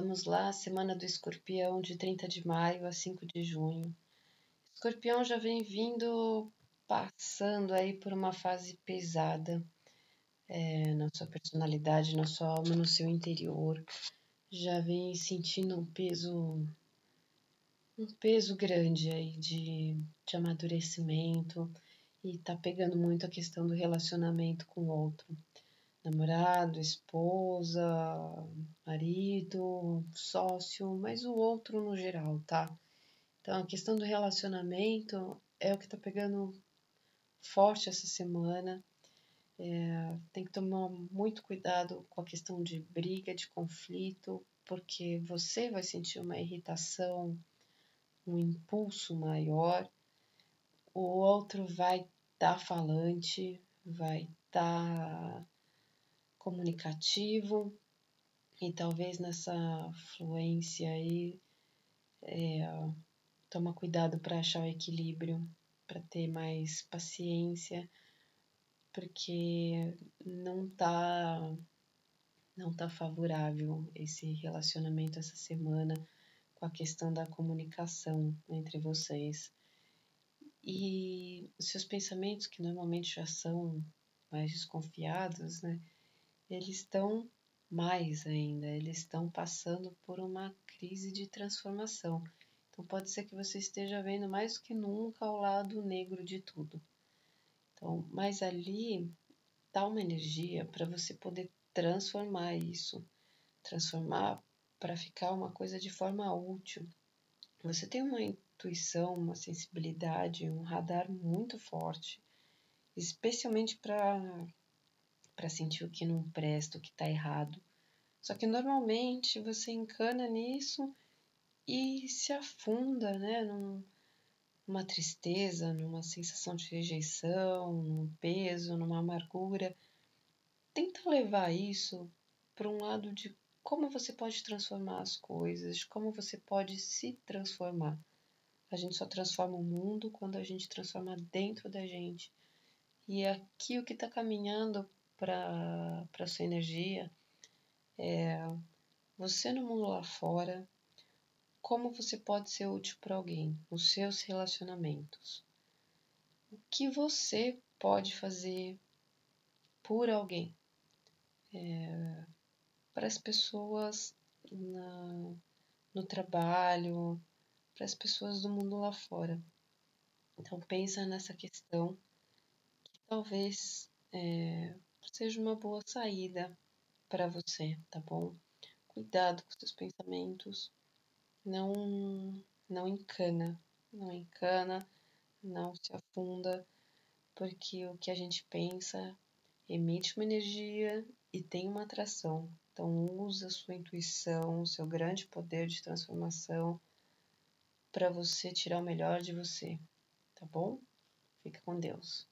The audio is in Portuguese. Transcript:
Vamos lá, semana do escorpião, de 30 de maio a 5 de junho. Escorpião já vem vindo passando aí por uma fase pesada é, na sua personalidade, na sua alma, no seu interior. Já vem sentindo um peso, um peso grande aí de, de amadurecimento e tá pegando muito a questão do relacionamento com o outro namorado, esposa, marido, sócio, mas o outro no geral, tá? Então a questão do relacionamento é o que tá pegando forte essa semana. É, tem que tomar muito cuidado com a questão de briga, de conflito, porque você vai sentir uma irritação, um impulso maior, o outro vai estar tá falante, vai estar tá comunicativo e talvez nessa fluência aí é, toma cuidado para achar o equilíbrio, para ter mais paciência, porque não tá não tá favorável esse relacionamento essa semana com a questão da comunicação entre vocês. E os seus pensamentos que normalmente já são mais desconfiados, né? Eles estão mais ainda, eles estão passando por uma crise de transformação. Então pode ser que você esteja vendo mais do que nunca ao lado negro de tudo. Então, mas ali dá uma energia para você poder transformar isso, transformar para ficar uma coisa de forma útil. Você tem uma intuição, uma sensibilidade, um radar muito forte, especialmente para para sentir o que não presta, o que está errado. Só que normalmente você encana nisso e se afunda, né, num, numa tristeza, numa sensação de rejeição, num peso, numa amargura. Tenta levar isso para um lado de como você pode transformar as coisas, como você pode se transformar. A gente só transforma o mundo quando a gente transforma dentro da gente. E aqui o que está caminhando para a sua energia é você no mundo lá fora, como você pode ser útil para alguém nos seus relacionamentos. O que você pode fazer por alguém. É, para as pessoas na, no trabalho, para as pessoas do mundo lá fora. Então pensa nessa questão que talvez é, seja uma boa saída para você, tá bom? Cuidado com seus pensamentos, não não encana, não encana, não se afunda, porque o que a gente pensa emite uma energia e tem uma atração. Então usa sua intuição, seu grande poder de transformação para você tirar o melhor de você, tá bom? Fica com Deus.